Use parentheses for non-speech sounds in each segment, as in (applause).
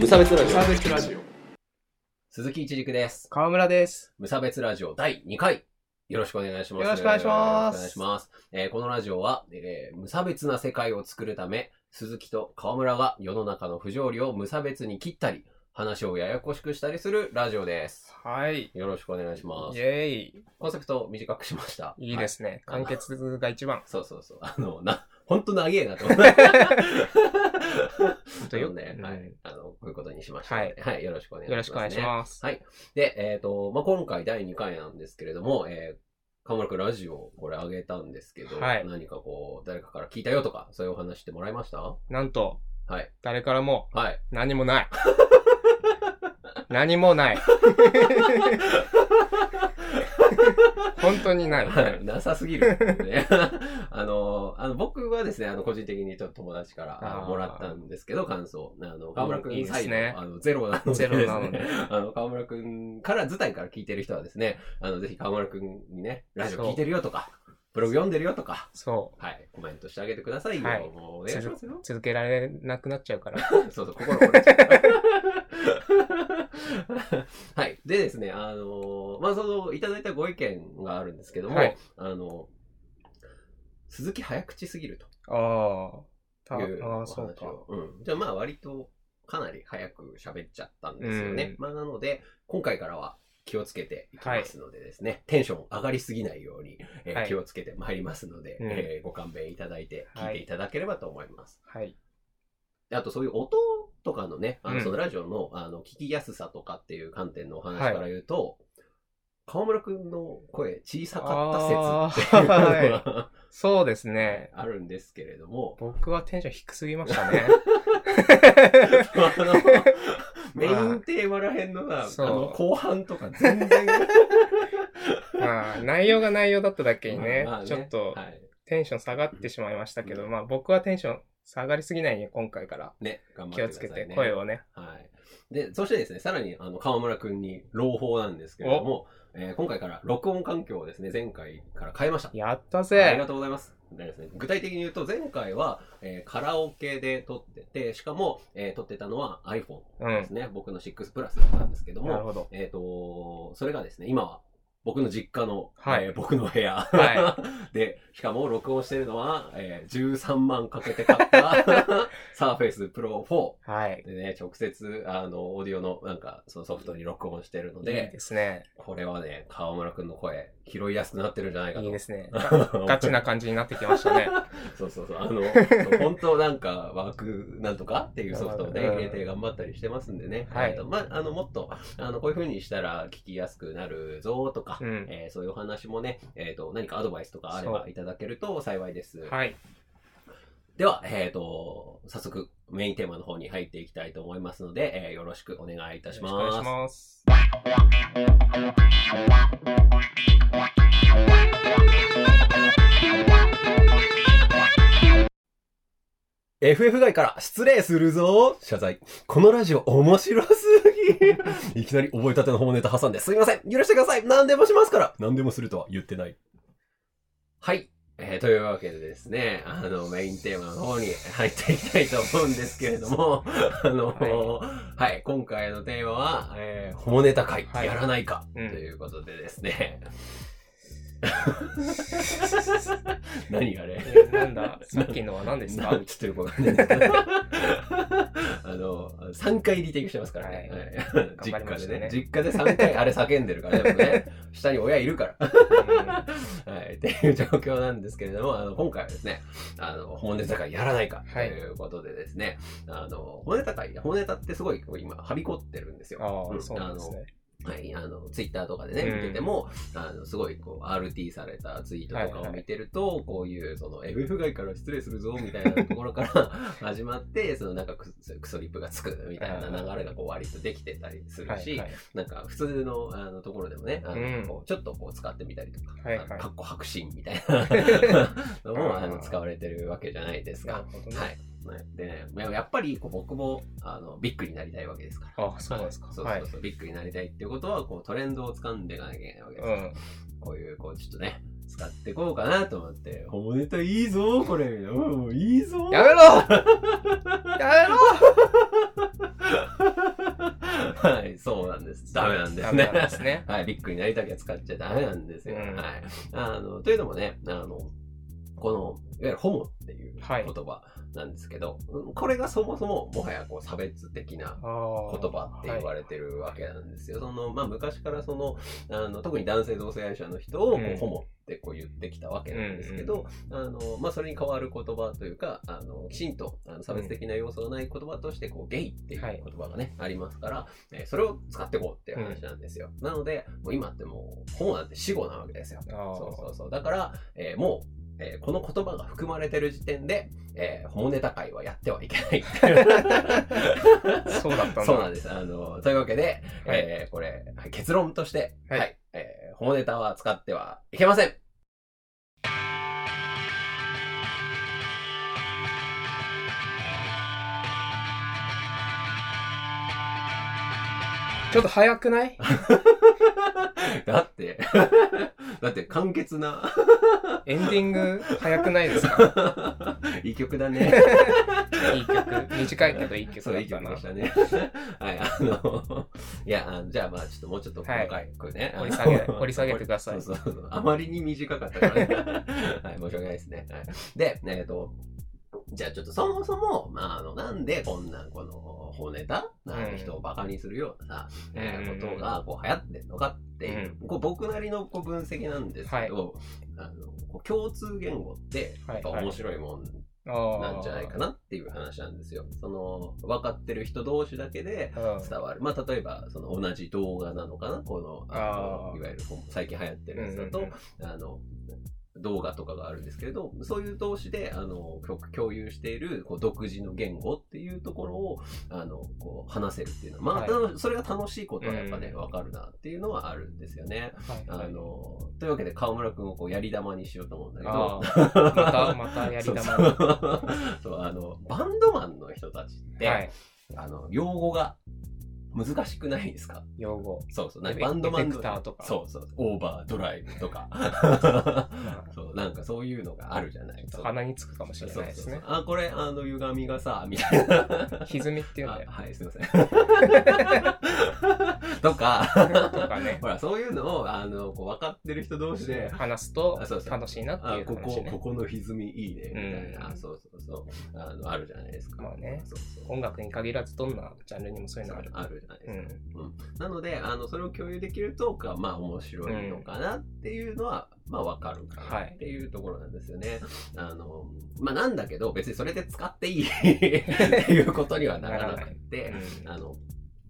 無差別ラジオサーベスラジオ。鈴木一軸です。川村です。無差別ラジオ第2回。よろしくお願いします。よろしくお願いしますよろしくお願いします。えーこのラジオは、えー無差別な世界を作るため、鈴木と川村が世の中の不条理を無差別に切ったり、話をややこしくしたりするラジオです。はい。よろしくお願いしまイす。ェイ。コンセプト短くしました。いいですね。はい簡潔が一番。(laughs) そうそうそう。あの、な、ほんと長えなと思って。(laughs) とよそうね、うんはい。あの、こういうことにしましたので。はい。よろしくお願いします、よろしくお願いします。はい。で、えっ、と、まあ、今回第2回なんですけれども、えー、河村くんラジオこれ上げたんですけど、はい何かこう、誰かから聞いたよとか、そういうお話ってもらいました？はなんと、い。誰からもはい。何もない。(laughs) 何もない。(laughs) (laughs) 本当にない。はいなさすぎる、ね。(laughs) あの、あの、僕はですね、あの、個人的にちょっと友達からもらったんですけど、感想。あの、河村くんいいですねサイドあの、ゼロなので、ゼロなので。(laughs) あの、河村くんから、図体から聞いてる人はですね、あの、ぜひ河村くんにね、ラジオ聞いてるよとか、ブログ読んでるよとか、そはい、コメントしてあげてくださいよ。はいもうお願いしますよう。。続けられなくなっちゃうから。そうそう、心折れちゃう。(laughs) はい。でですね、あのまあ、その、いただいたご意見があるんですけども、はいあの鈴木早口すぎるああ。たというおああ、話そう。うん。じゃあまあ割とかなり早く喋っちゃったんですよね。うんまあなので、今回からは気をつけていきますのでですね、テンション上がりすぎないように、えーはい気をつけてまいりますので、うんえーご勘弁いただいて聞いていただければと思います。はい。であとそういう音とかのね、あのうん。そのラジオのあの聞きやすさとかっていう観点のお話から言うと、河村くんの声小さかった説っていうのあーがそうですね。あるんですけれども、僕はテンション低すぎましたね。あの (laughs) メインテーマらへんのさ、そう。あの後半とか全然、(laughs) まあ、内容が内容だっただけにね、まあちょっとはい、テンション下がってしまいましたけど、まあ僕はテンション下がりすぎないように今回からね、頑張って気をつけてくださいね。声をね。はい。で、そしてですね、さらに、あの、河村くんに朗報なんですけれども、えー今回から録音環境をですね、前回から変えました。やったありぜがとうございます。でですね、具体的に言うと、前回は、えーカラオケで撮ってて、しかも、えー撮ってたのは iPhone うん。ですね。僕の6プラスだったんですけども、なるほど。えっ、と、それがですね、今は僕の実家の、はいえー僕の部屋、は (laughs) で、しかも録音してるのは、えー13万かけて買った (laughs) サーフェイスプロ4。はい。でね、直接、あの、オーディオの、なんか、そのソフトに録音してるのいいで、ですね。これはね、川村くんの声、拾いやすくなってるんじゃないかと。いいですね。ガ (laughs) ガチな感じになってきましたね。そうそうそう。あの、本当なんか、ワークなんとかっていうソフトをね、うん入れて頑張ったりしてますんでね。はいえっとまあ、あの、もっと、あの、こういう風にしたら聞きやすくなるぞとか、うん。えーそういうお話もね、えっ、と、何かアドバイスとかあればいただけると幸いです。はい。では、えっ、と、早速、メインテーマの方に入っていきたいと思いますので、えーよろしくお願いいたします。よろしくお願いします。FF 外から失礼するぞ。謝罪。このラジオ面白すぎ (laughs) いきなり覚えたての本ネタ挟んですいません。許してください。何でもしますから。何でもするとは言ってない。はい。えーというわけでですね、あの、メインテーマの方に入っていきたいと思うんですけれども、あの、はい、今回のテーマは、えー、ホモネタ会、はい。やらないか、うん。ということでですね。(laughs) 何あれ？えなんだ？さっきのは何ですか？なんちょっとよくわかんないんですけど。あの、3回リテイクしてますからね。はいはい実家でね。実家で3回あれ叫んでるから、でもね、(laughs) 下に親いるから。はい。っていう状況なんですけれども、あの、今回はですね、あの、本ネタ会やらないか、とはいいうことでですね、あの、本ネタ会、本ネタってすごい今、はびこってるんですよ。ああ、うんそうなんですね。はい、あの、ツイッターとかでね、うん見てても、あの、すごい、こう、RT されたツイートとかを見てると、こういう、その、FF 外から失礼するぞ、みたいな (laughs) ところから (laughs) 始まって、その、なんかク、クソリップがつく、みたいな流れが、こう、割とできてたりするし、はいはい。なんか、普通の、あの、ところでもね、あの、うんこうちょっとこう、使ってみたりとか、はいはいかっこ白真みたいな (laughs) のも、あの、使われてるわけじゃないですか。なるほどね。はい。ねでやっぱりこう僕もあのビッグになりたいわけですから。あそうですかはいそうそうそう、ビッグになりたいっていうことは、こうトレンドを掴んでいかなきゃいけないわけですから。うん。こういう、こうちょっとね、使っていこうかなと思って、ホモネタいいぞ、これ。うん、いいぞ。やめろ (laughs) やめろはい、そうなんです。ダメなんですダメね。なんですね。(laughs) はい、ビッグになりたきゃ使っちゃダメなんですよ。うんはい。あの、というのもね、あの、この、いわゆるホモっていう言はい葉なんですけど、うんこれがそもそももはやこう差別的な言葉って言われてるわけなんですよ。その、まあ昔からその、あの、特に男性同性愛者の人をこう、うんホモってこう言ってきたわけなんですけど、あの、まあそれに代わる言葉というか、あの、きちんとあの差別的な要素がない言葉として、こう、ゲイっていうはい言葉がね、ありますから、えーそれを使っていこうっていう話なんですよ。なので、もう今ってもう、ホモなんて死語なわけですよ。そうそうそう。だから、えーもう、えーこの言葉が含まれてる時点で、えーホモネタ会はやってはいけない。そうだったんだそうなんです。あの、というわけで、はいえーこれ、はい結論として、は、はいいえーホモネタは使ってはいけません。ちょっと早くない？(laughs) だって、(laughs) だって簡潔な、エンディング？早くないですか？(laughs) いい曲だね。いい曲。短いけどいい曲そう、いいだったな。曲でしたね。はい、あの、いや、じゃあまあちょっともうちょっと細かい、これね。掘り下げ掘り下げてくださいそうそうそう。あまりに短かったからね。はい、申し訳ないですね。はい、で、えっ、と、じゃあちょっとそもそも、まあ、あの、なんでこんな、この、本ネタ、あのうん人をバカにするようなさ、えーうんことが、こう、流行ってんのかっていう、こう僕なりのこう分析なんですけど、あのこう共通言語って、やっぱ面白いもんなんじゃないかなっていう話なんですよ。その、分かってる人同士だけで。伝わる。まあ、例えば、その同じ動画なのかなこの、ああーのいわゆるこう最近流行ってるやつだと、うんうんあの、動画とかがあるんですけれど、そういう同士で、あの、共共有している、こう、独自の言語っていうところを、あの、こう、話せるっていうのは、まあ、はい。それが楽しいことはやっぱね、うん。わ、かるなっていうのはあるんですよね。はいはい。あの、というわけで、河村くんをこう、やり玉にしようと思うんだけど、また、またやり玉 (laughs) そうそう。そうあの、バンドマンの人たちって、はい。あの、用語が難しくないですか？用語。そうそう。なんかバンドマンエフェクターとかそうそう。オーバードライブとか。そう、なんかそういうのがあるじゃないそう鼻につくかもしれないですねそうそう。そうあ、これ、あの、歪みがさ、みたいな。歪みっていうんだよ。あはい、すいません。(laughs) とか、とかね。ほら、そういうのを、あの、こう、分かってる人同士で、話すと楽しいなっていう、あここ、こ。この歪みいいね、みたいな。うんそうそうそう。あの、あるじゃないですか。まあねそうそう。音楽に限らずどんなジャンルにもそういうのある。あるじゃないですか。うんなので、あの、それを共有できるとか、まあ面白いのかなっていうのは、まあわかるかなっていうところなんですよね。あの、まあなんだけど、別にそれで使っていい (laughs) っていうことにはならなくて、うん。あの、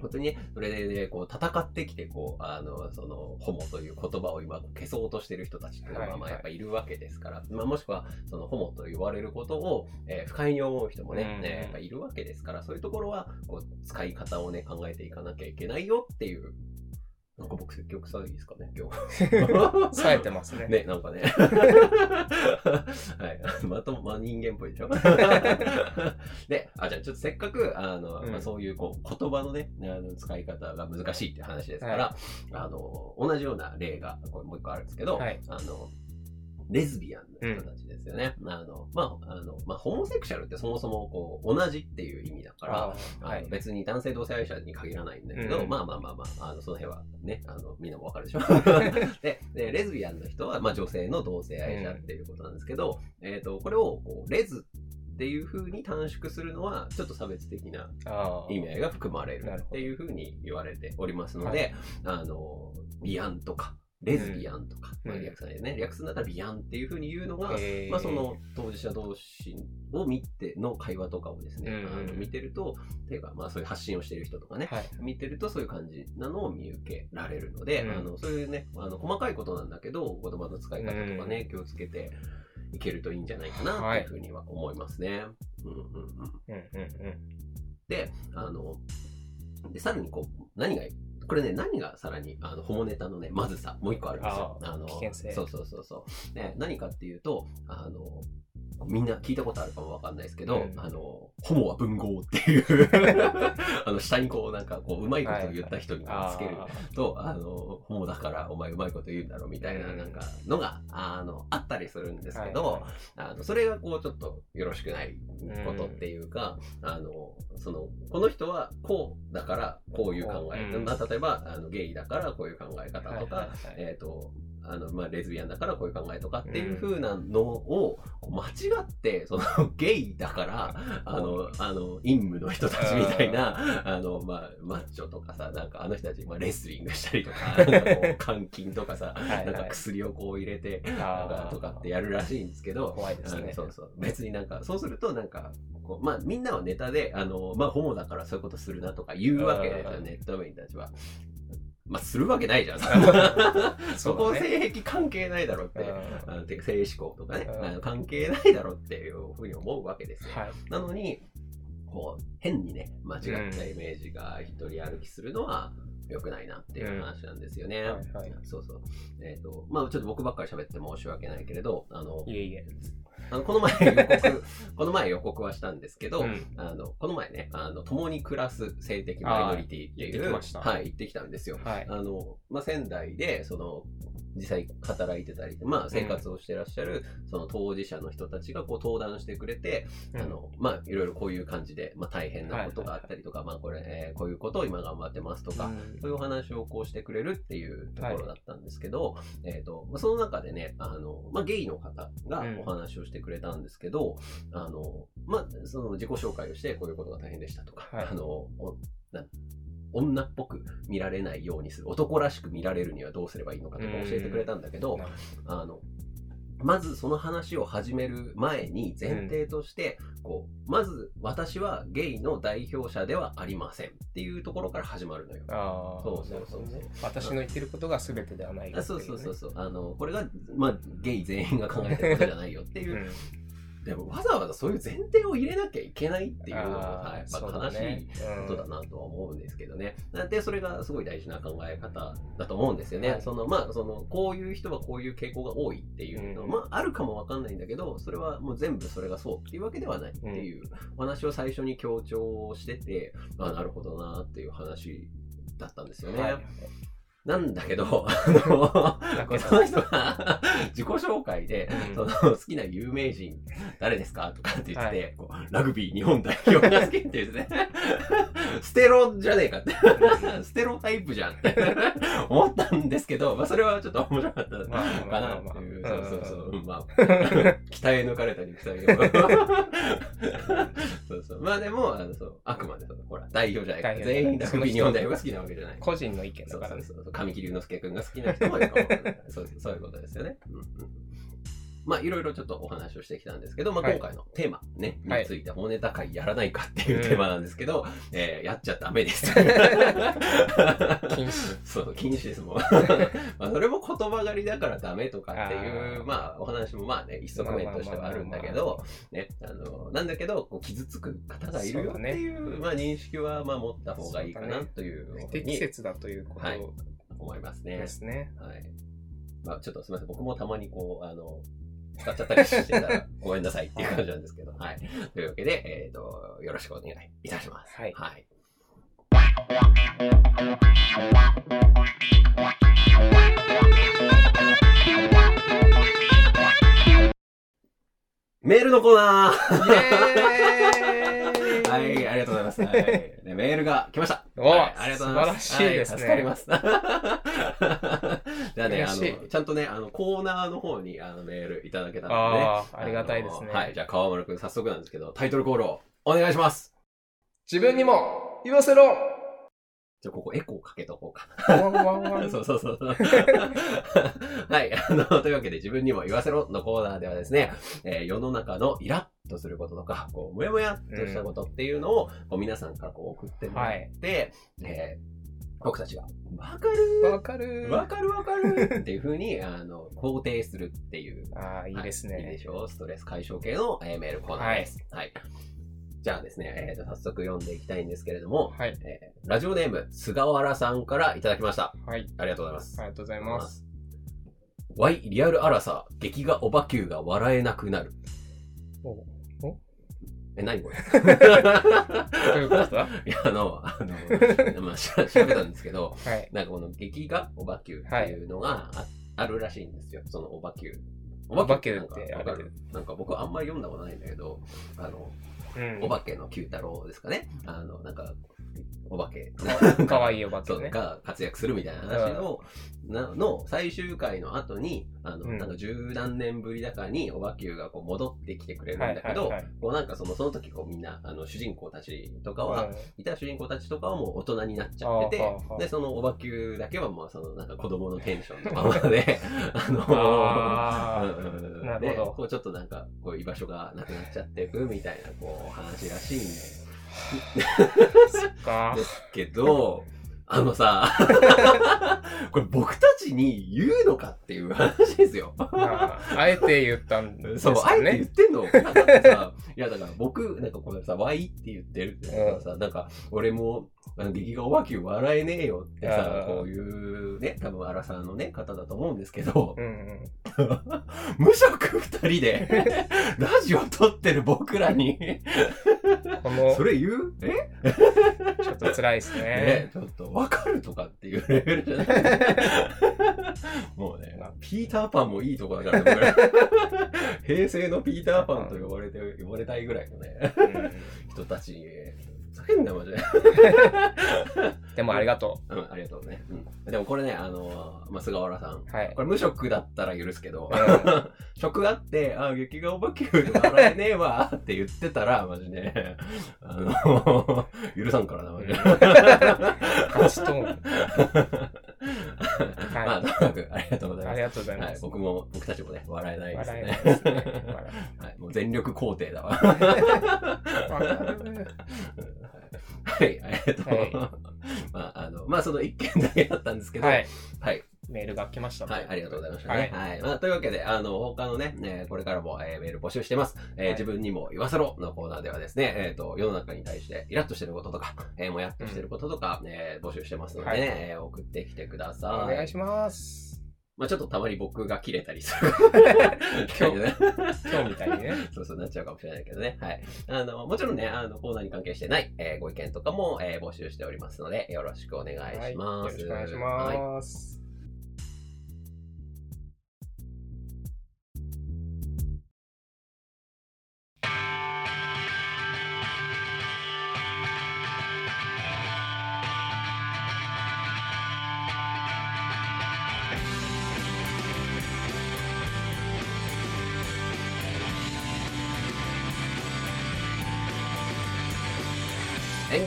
本当にね、それでね、こう、戦ってきて、こう、あの、その、ホモという言葉を今、消そうとしてる人たちっていうのは、はいはい。まあ、やっぱいるわけですから、まあ、もしくは、その、ホモと言われることを、えー不快に思う人もね、うん。ねやっぱいるわけですから、そういうところは、こう、使い方をね、考えていかなきゃいけないよっていう、なんか僕、積極臭いですかね、今日。(laughs) 冴えてますね。ね、なんかね。はい。まとも、まあ、人間っぽいでしょで、あ、じゃあちょっとせっかく、あの、うんまあ、そういうこう言葉のね、あの使い方が難しいっていう話ですから、あの、同じような例が、これもう一個あるんですけど、はいあの、レズビアンの人たちですよね。あの、まあ、あの、まあ、ホモセクシャルってそもそもこう、同じっていう意味だから、はい。別に男性同性愛者に限らないんだけど、うんまあまあまあまあ、あのその辺はね、あのみんなもわかるでしょ？(laughs) でで、レズビアンの人は、まあ、女性の同性愛者っていうことなんですけど、えっ、と、これをこうレズっていう風に短縮するのは、ちょっと差別的な意味合いが含まれるっていう風に言われておりますので、はいあの、ビアンとか、レズビアンとか、うん。まあ、略さないでね、略すんだったらビアンっていう風に言うのが、えー。まあ、その当事者同士を見ての会話とかをですね、うんうんあの見てると、ていうか、まあ、そういう発信をしている人とかね、はい。見てるとそういう感じなのを見受けられるので、うん。あのそういうね、あの細かいことなんだけど、言葉の使い方とかね、気をつけていけるといいんじゃないかなっていうふうには思いますね。うんうんうん、うんうんうん。で、あの、で、さらにこう、何がこれね、何がさらに、あの、ホモネタのね、まずさ、もう一個あるんですよ。あーの、危険性そうそうそうそう。ね、何かっていうと、あの、みんな聞いたことあるかもわかんないですけど、うん。あの、ホモは文豪っていう、(laughs) あの、下にこう、なんか、こう、うまいことを言った人につけるあと、あの、ホモだからお前うまいこと言うんだろみたいな、うん。なんか、のが、あの、あったりするんですけど、はいあの、それがこう、ちょっとよろしくないことっていうか、あの、その、この人はこうだからこういう考え、うん。まあ、例えば、あの、ゲイだからこういう考え方とか、はいはいはい。えっ、と、あの、まあ、レズビアンだからこういう考えとかっていう風なのを、間違って、その、(laughs) ゲイだから、あの、あの、陰夢の人たちみたいな、あの、まあ、マッチョとかさ、なんかあの人たち、まあ、レスリングしたりとか、なんかこう、監禁とかさ、なんか薬をこう入れて、なんかとかってやるらしいんですけど、怖いですね。そうそう。別になんか、そうするとなんか、こうまあみんなはネタで、あの、まあホモだからそういうことするなとか言うわけですよ、うん。ネット民たちは。まあするわけないじゃん。(laughs) そこ性癖関係ないだろうって。うんあの性思考とかね、うんあの関係ないだろうっていうふうに思うわけですよ。はい。なのに、こう、変にね、間違ったイメージが一人歩きするのは良くないなっていう話なんですよね。そうそう。えっ、と、まあちょっと僕ばっかり喋って申し訳ないけれど、あの、いえいえ。あのこの前予告、(laughs) この前予告はしたんですけど、うんあの、この前ね、あの、共に暮らす性的マイノリティっていう、あー行ってきましたはい、行ってきたんですよ。はい。あの、まあ、仙台で、その、実際働いてたり、まあ、生活をしてらっしゃる、その当事者の人たちがこう登壇してくれて、あの、まあ、いろいろこういう感じで、まあ、大変なことがあったりとか、まあ、これ、えーこういうことを今頑張ってますとか、うん。そういうお話をこうしてくれるっていうところだったんですけど、えっ、と、まあその中でね、あの、まあ、ゲイの方がうん。お話をしてくれたんですけど、あの、まあ、その自己紹介をして、こういうことが大変でしたとか、はい。あの、おな女っぽく見られないようにする、男らしく見られるにはどうすればいいのかとか教えてくれたんだけど、あの、まずその話を始める前に前提として、こう、まず私はゲイの代表者ではありませんっていうところから始まるのよ。そうそうそうなるほどね私の言ってることが全てではないいそううねそうそうそう。あの、これが、まあ、ゲイ全員が考えてることじゃないよっていう。うんでも、わざわざそういう前提を入れなきゃいけないっていうのも、あーはい、まあ、悲しいことだなとは思うんですけどね。なんで、それがすごい大事な考え方だと思うんですよね。はいその、まあ、その、こういう人はこういう傾向が多いっていうの、うんまあ、あるかもわかんないんだけど、それはもう全部それがそうっていうわけではないっていうお話を最初に強調してて、あなるほどなっていう話だったんですよね。はいなんだけど、あの、その人が自己紹介で、うん。その好きな有名人誰ですか？とかって言って、はこうラグビー日本代表が好きって言ってね、(laughs) ステロじゃねえかって、ステロタイプじゃんって。(laughs) 思ったんですけど、まあそれはちょっと面白かったかな。っていう、まあ。そうそうそう、うん。まあ、鍛え抜かれた肉体を。(laughs) そうそう。まあでも、あのそうあくまでその、ほら、代表じゃないか全員ラグビー日本代表が好きなわけじゃない。個人の意見だからね。そうそうそう。神木隆之介君が好きな人もいるかもわかんない。(laughs) そうそういうことですよね。うんうん。まあ、いろいろちょっとお話をしてきたんですけど、まあ、はい今回のテーマね、はいについて、骨高いやらないかっていうテーマなんですけど、えーやっちゃダメです。(laughs) 禁止。そう、禁止ですもん。(laughs) まあ、それも言葉狩りだからダメとかっていう、まあ、お話もまあね、一側面としてはあるんだけど、ね、あの、なんだけど、こう傷つく方がいるよっていう、まあ、認識は、まあ、持った方がいいかなというふう不適に切だというこはい。と思いますね。ですね。はい。まあちょっとすみません。僕もたまにこう、あの、使っちゃったりしてたら (laughs) ごめんなさいっていう感じなんですけど、はい。というわけで、えっ、と、よろしくお願いいたします。はいはい。メールのコーナーイエーイはい、ありがとうございます。はい、(laughs) ねメールが来ました。おはい、ありがとうございます。素晴らしいですねは助かります。(laughs) じゃあね、あの、ちゃんとね、あの、コーナーの方にあのメールいただけたので、ね、ああ、ありがたいですね。はい、じゃあ川村くん早速なんですけど、タイトルコールをお願いします。自分にも言わせろじゃあここエコーかけとこうか。ワンワンワン (laughs) そうそうそう。はい。あの、というわけで自分にも言わせろのコーナーではですね、えー世の中のイラッとすることとか、(laughs) こう、もやもやっとしたことっていうのを、こう皆さんからこう送ってもらって、えー僕たちが、わかるわかるわかるわかるっていう風に、(laughs) あの、肯定するっていう。ああ、いいですはいいいでね。しょうストレス解消系の、えーメールコーナーです。はい。じゃあですね、えーと、早速読んでいきたいんですけれども、はい。えーラジオネーム、菅原さんからいただきました。はい。ありがとうございます。ありがとうございます。Y リアルアラサー、劇画オバキューが笑えなくなる。おおえ、何これ？どういうこと？だいや、あの、あの、(laughs) まあ、し調べたんですけど、はい。なんかこの劇画オバキューっていうのがあ,、あるらしいんですよ。そのオバキュー。オバキューってなんかわかる？なんか僕あんまり読んだことないんだけど、あの、うんオバケの Q太郎ですかね。あの、なんか、お化け。かかわいいお化けね。が活躍するみたいな話の、なの最終回の後に、あの、うん。なんか十何年ぶりだかにおばきゅうがこう戻ってきてくれるんだけど、こうなんかその、その時こうみんな、あの、主人公たちとかは、うん。いた主人公たちとかはもう大人になっちゃっててで、そのおばきゅうだけはまあそのなんか子供のテンションのままで、(laughs) あのあうちょっとなんか、こう居場所がなくなっちゃっていくみたいな、こう話らしいんですーか。ですけど、あのさ、(laughs) これ僕たちに言うのかっていう話ですよ。まああえて言ったんですそう、あよえて言っね。てんの。だってさ、いやだから僕、なんかこれさ、ワイって言ってる。ってことはさ、なんか俺も、あの劇画おばき笑えねえよってさこういうね、多分荒さんのね、方だと思うんですけど。う、んうん。(laughs) 無職二人で、ラジオ撮ってる僕らに、この、それ言う？え？ちょっと辛いですね。ね。ちょっとわかるとかっていうレベルじゃない？(laughs) もうね、ピーターパンもいいとこだから (laughs) 平成のピーターパンと呼ばれて、呼ばれたいぐらいのね、うん。人たちに、ふざけんなよ、マジで。でもありがとうん、ありがとうね。うん。でもこれね、あの、まあ、菅原さん。う。はいこ。れ無職だったら許すけど、う (laughs) 職あって、あ、劇画おばきゅうで笑えねえわって言ってたら、マジで、あの、許さんからな、マジで。勝ちとん。まあ、とにかくありがとうございます。ありがとうございはい、ます。僕も、僕たちもね、笑えないです笑えね。ないですね。笑はい、もう全力肯定だわ。え (laughs) わかるはい、ありがとう。はい (laughs) まあ、あの、まあ、その一件だけだったんですけど、はい。はい、メールが来ましたはい、ありがとうございましたね。はい。まあ、というわけで、あの、他のね、えーこれからも、えーメール募集してます。えーはい自分にも言わせろのコーナーではですね、えっ、と、世の中に対してイラッとしてることとか、えーもやっとしてることとか、えー募集してますのでね、はいえー送ってきてください。お願いします。まあちょっとたまに僕が切れたりする。(laughs) (laughs) 今日ね。今日みたいにね。(laughs) そうそうなっちゃうかもしれないけどね。はい。あの、もちろんね、あの、コーナーに関係してない、えーご意見とかも、えー募集しておりますので、よろしくお願いはい。します。よろしくお願いしはいます。エン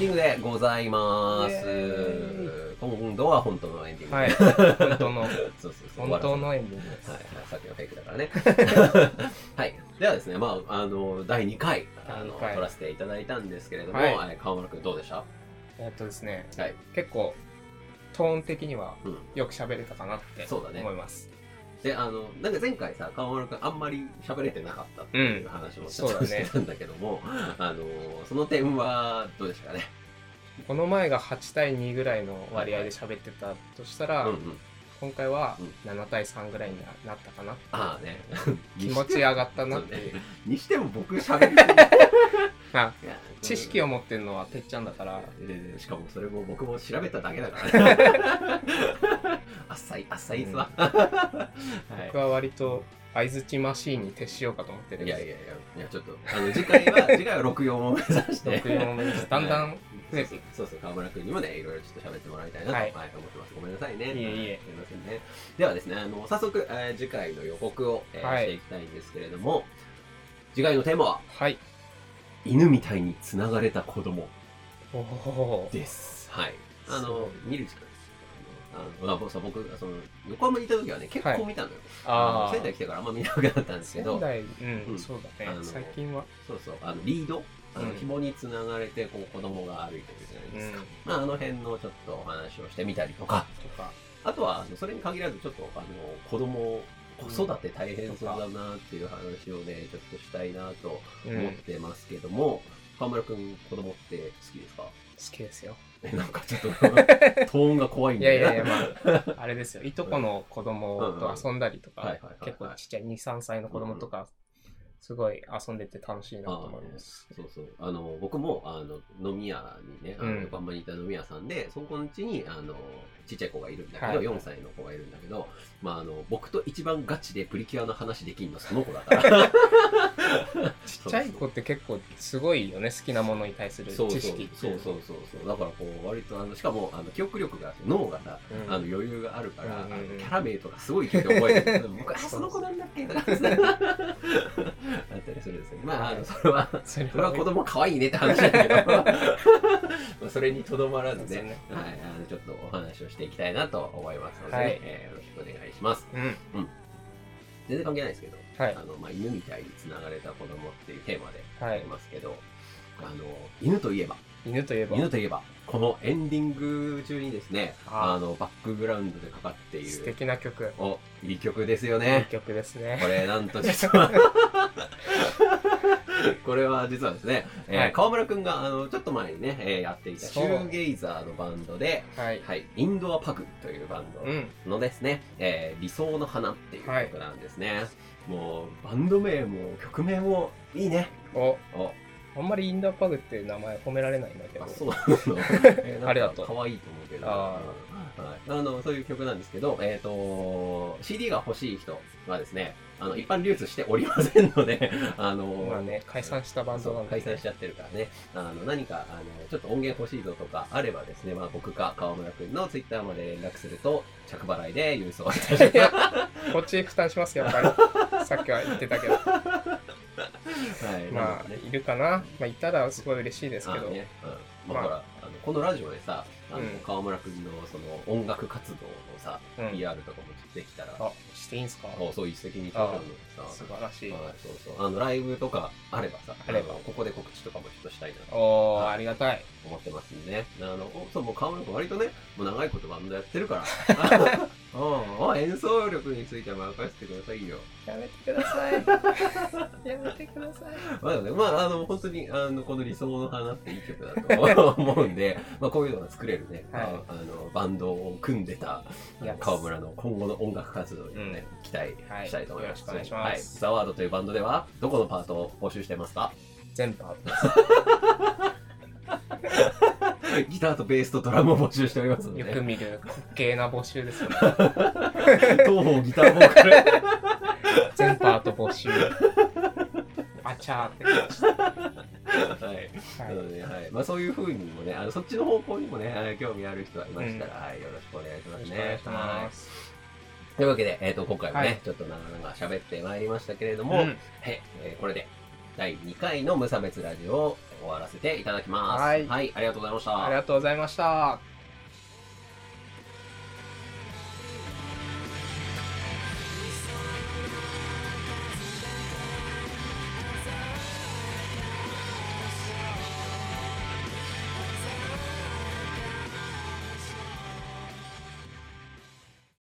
ディングでございます。今度は本当のエンディング。はい。本当の、(laughs) そうそうそう。本当のエンディングです。はいはい、さっきのフェイクだからね。(laughs) はい。ではですね、まあ、あの、第2回、あの、撮らせていただいたんですけれども、はいはい川村くんどうでした？えっとですね、はい。結構、トーン的にはうんよく喋れたかなって思います。で、あの、なんか前回さ、川村くんあんまり喋れてなかったっていう話もちょっとそうだねしてたんだけども、あの、その点はどうでしたかね？この前が8対2ぐらいの割合で喋ってたとしたら、うんうん。今回はうん7対3ぐらいになったかな。ああね。(laughs) 気持ち上がったなっていう。にしても僕喋りすぎあいや知識を持ってるのはてっちゃんだから、でしかもそれも僕も調べただけだからね。(laughs) あっさい、あっさいっすわ。(laughs) は僕は割と相づちマシーンに徹しようかと思ってい、るいやいやいや、いやちょっと、あの、(laughs) 次回は、次回は64を目指して。64を目指してだんだんはい増えていくそうそう、河村君にもね、いろいろちょっと喋ってもらいたいなと、ははいい、思ってます。ごめんなさいね。いえいえすみませんね。ではですね、あの、早速、えー次回の予告を、えーはいしていきたいんですけれども、次回のテーマは、はい。犬みたいに繋がれた子供です。はい。あの見る時間。あの、あそう僕、その、横浜にいた時はね、結構見たのよ。ああ。仙台来てからあんま見なくなったんですけど、仙台、うん、うんそうだねあの。最近は。そうそう、あの、リードあの、うん紐につながれて、こう、子供が歩いてるじゃないうんですか。。まあ、あの辺のちょっとお話をしてみたりとか、とか。あとは、それに限らず、ちょっと、あの、子供、子育て大変そうだなっていう話をね、ちょっとしたいなとうん。思っ好てますけども、河村くん、子供って好きですか？きですよ。え、なんかちょっと、(laughs) トーンが怖いんいだよやいやいや、まあ、あれですよ。いとこの子供と遊んだりとか結構ちっちゃい2、3歳の子供とかすごい遊んでて楽しいなと思います。そうそう。あの、僕も、あの、飲み屋にね、あの、うん横浜にいた飲み屋さんで、そこのうちに、あの、ちっちゃい子がいるんだけど、はい。4歳の子がいるんだけど、まあ、あの、僕と一番ガチでプリキュアの話できんのその子だから。(laughs) ちっちゃい子って結構すごいよね、好きなものに対するそうそう知識ってそうそうそうそう。だからこう、割と、あの、しかも、あの、記憶力が脳がさ、うん。あの、余裕があるから、うんあのキャラ名とかすごい聞いて覚えてる。(laughs) 僕、あ、その子なんだっけ？と (laughs) かあったりするんですよ。まあ、あの、それは、それは子供可愛いねって話だけど、まあそれにとどまらずね。ね、はい、あのちょっとお話をしていきたいなと思いますので、はいえーよろしくお願いします。うん。全然関係ないですけど、はいあのまあ、犬みたいにつながれた子供っていうテーマではいありますけど、あの犬といえば、犬といえば、犬といえば、このエンディング中にですね、ああのバックグラウンドでかかっている、素敵な曲。お、いい曲ですよいいね。曲ですね。これなんと実は (laughs) (laughs) これは実はですね、えーはい川村くんがあのちょっと前にね、えーやっていたシそうューゲイザーのバンドで、はい。はい、インドアパグというバンうん。ドのですね、えー理想の花っていう曲なんですね。もうバンド名も曲名もいいね。お、おあんまりインダーパグっていう名前褒められないんだけどあ、。そうなの？(laughs) えーなんかありがとう可愛いと思うけど。あはい、あのそういう曲なんですけど、えっ、と、CD が欲しい人はですね、あの、一般流通しておりませんので、(laughs) あの、まあね、解散したバンドなんで。解散しちゃってるからね、あの、何か、あの、ちょっと音源欲しいぞとかあればですね、まあ僕か川村くんのツイッターまで連絡すると、着払いで郵送いたしいや、こっち負担しますよ、やっぱり。(laughs) さっきは言ってたけど。ます。はい。まあね、いるかな。まあ、いたらすごい嬉しいですけど。あね、うん。まあ、まあほら、あの、このラジオでさ、あの、うん。川村くんのその音楽活動のさ、うん。PR とかもできたら、あ、していいんすか？あそう一石二鳥なのでさ、素晴らしい。はい、そうそう。あの、ライブとかあればさ、あればのここで告知とかもちょっとしたいなとおー、はいありがたい。思ってますんでね。あの、おそう、もう川村君割とね、もう長いことバンドやってるから。(laughs) うん、あ演奏力については任せてくださいよ。やめてください。(laughs) やめてください。まあね、まあ、あの、本当に、あの、この理想の花っていい曲だと思うんで、(laughs) まあ、こういうのが作れるね、はいああの、バンドを組んでた川村の今後の音楽活動にもね、期待はいしたいと思います。よろしくお願いしますはい。ザワードというバンドでは、どこのパートを募集してますか？全部アウトです。(laughs) ギターとベースとドラムを募集しておりますので、よく見る滑稽な募集ですよね。(laughs) 東方ギターボーカル。(laughs) 全パート募集。あちゃーってました。はい。なはいので、はい。まあそういう風にもね、あの、そっちの方向にもね、はい興味ある人がいましたら、はい、よろしくお願いしますね。よろしくお願いします。はいというわけで、えっ、と、今回もね、はいちょっと長々喋ってまいりましたけれども、うんはい、えーこれで、第2回の無差別ラジオを終わらせていただきます。はいはい、ありがとうございました。ありがとうございました。